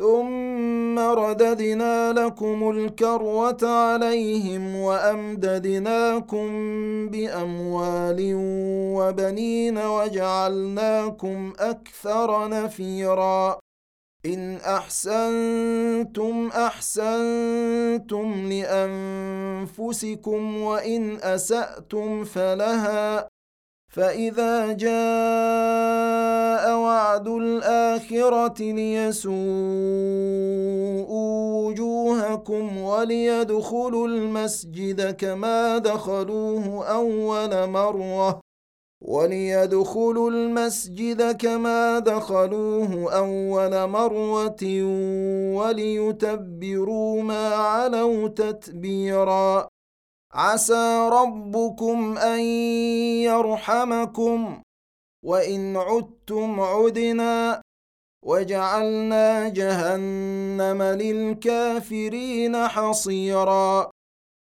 ثم رددنا لكم الكروة عليهم وأمددناكم بأموال وبنين وجعلناكم أكثر نفيرا. إن أحسنتم أحسنتم لأنفسكم وإن أسأتم فلها فإذا جاء وعد الآخرة ليسوءوا وجوهكم وليدخلوا المسجد كما دخلوه أول مرة. وليدخلوا المسجد كما دخلوه أول مرة وليتبروا ما علوا تتبيراً. عسى ربكم أن يرحمكم. وإن عدتم عدنا وجعلنا جهنم للكافرين حصيرا.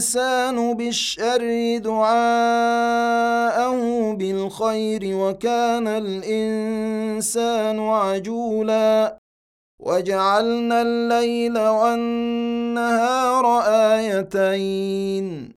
الإنسان بالشر دعاءه بالخير وكان الإنسان عجولا. وجعلنا الليل والنهار آيتين.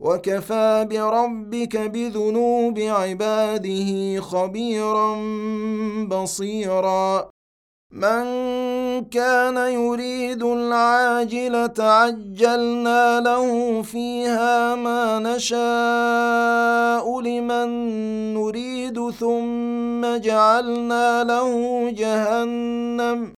وكفى بربك بذنوب عباده خبيرا بصيرا من كان يريد العاجلة عجلنا له فيها ما نشاء لمن نريد ثم جعلنا له جهنم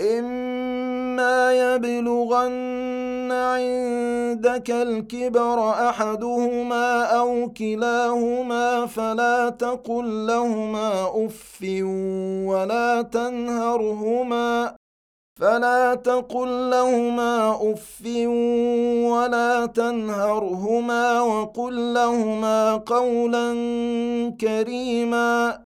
إما يبلغن عندك الكبر أحدهما أو كلاهما فلا تقل لهما أف ولا تنهرهما فلا تقل لهما أف ولا تنهرهما وقل لهما قولا كريما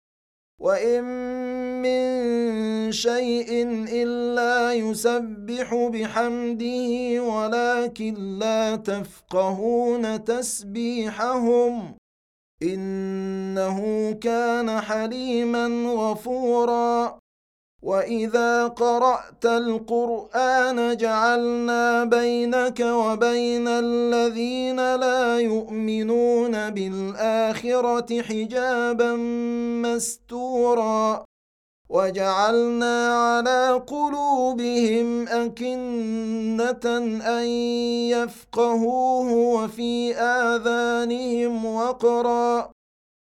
وان من شيء الا يسبح بحمده ولكن لا تفقهون تسبيحهم انه كان حليما غفورا واذا قرات القران جعلنا بينك وبين الذين لا يؤمنون بالاخره حجابا مستورا وجعلنا على قلوبهم أكنة أن يفقهوه وفي آذانهم وقرا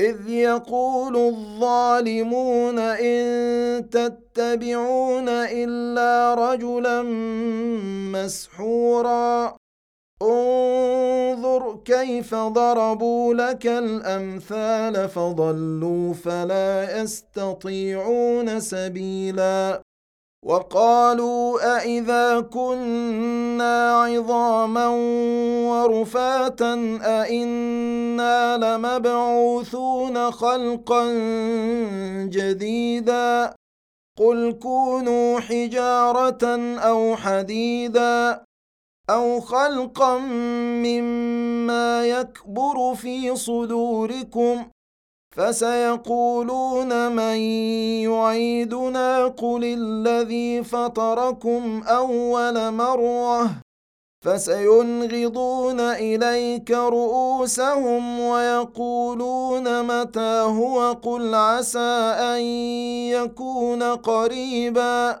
إذ يقول الظالمون إن تتبعون إلا رجلا مسحورا. انظر كيف ضربوا لك الأمثال فضلوا فلا يستطيعون سبيلا. وقالوا أإذا كنا عظاما ورفاتا أإنا لمبعوثون خلقا جديدا قل كونوا حجارة أو حديدا أو خلقا مما يكبر في صدوركم فسيقولون من يعيدنا قل الذي فطركم أول مرة فسينغضون إليك رؤوسهم ويقولون متى هو قل عسى أن يكون قريبا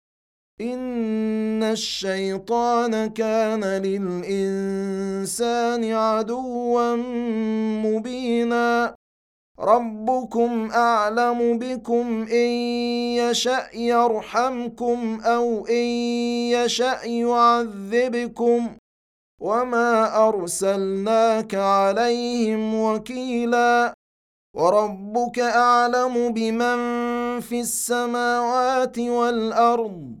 ان الشيطان كان للانسان عدوا مبينا. ربكم اعلم بكم ان يشا يرحمكم أو ان يشا يعذبكم. وما ارسلناك عليهم وكيلا. وربك اعلم بمن في السماوات والارض.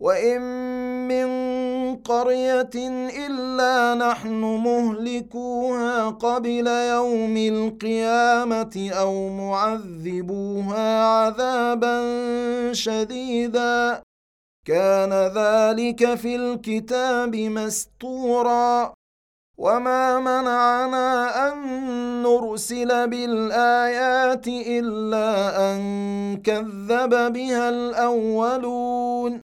وان من قريه الا نحن مهلكوها قبل يوم القيامه أو معذبوها عذابا شديدا كان ذلك في الكتاب مستورا وما منعنا ان نرسل بالايات الا ان كذب بها الاولون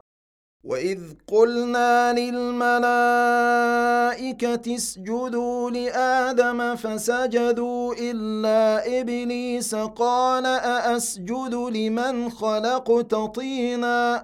واذ قلنا للملائكه اسجدوا لادم فسجدوا الا ابليس قال ااسجد لمن خلقت طينا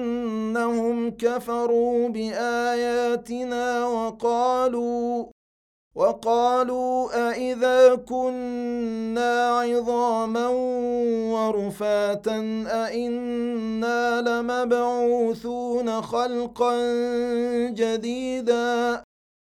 بانهم كفروا بآياتنا وقالوا وقالوا أإذا كنا عظاما ورفاتا أإنا لمبعوثون خلقا جديدا.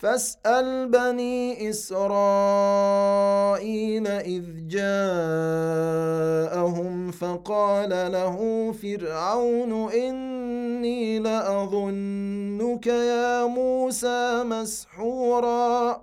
فاسأل بني إسرائيل إذ جاءهم فقال له فرعون إني لأظنك يا موسى مسحورا.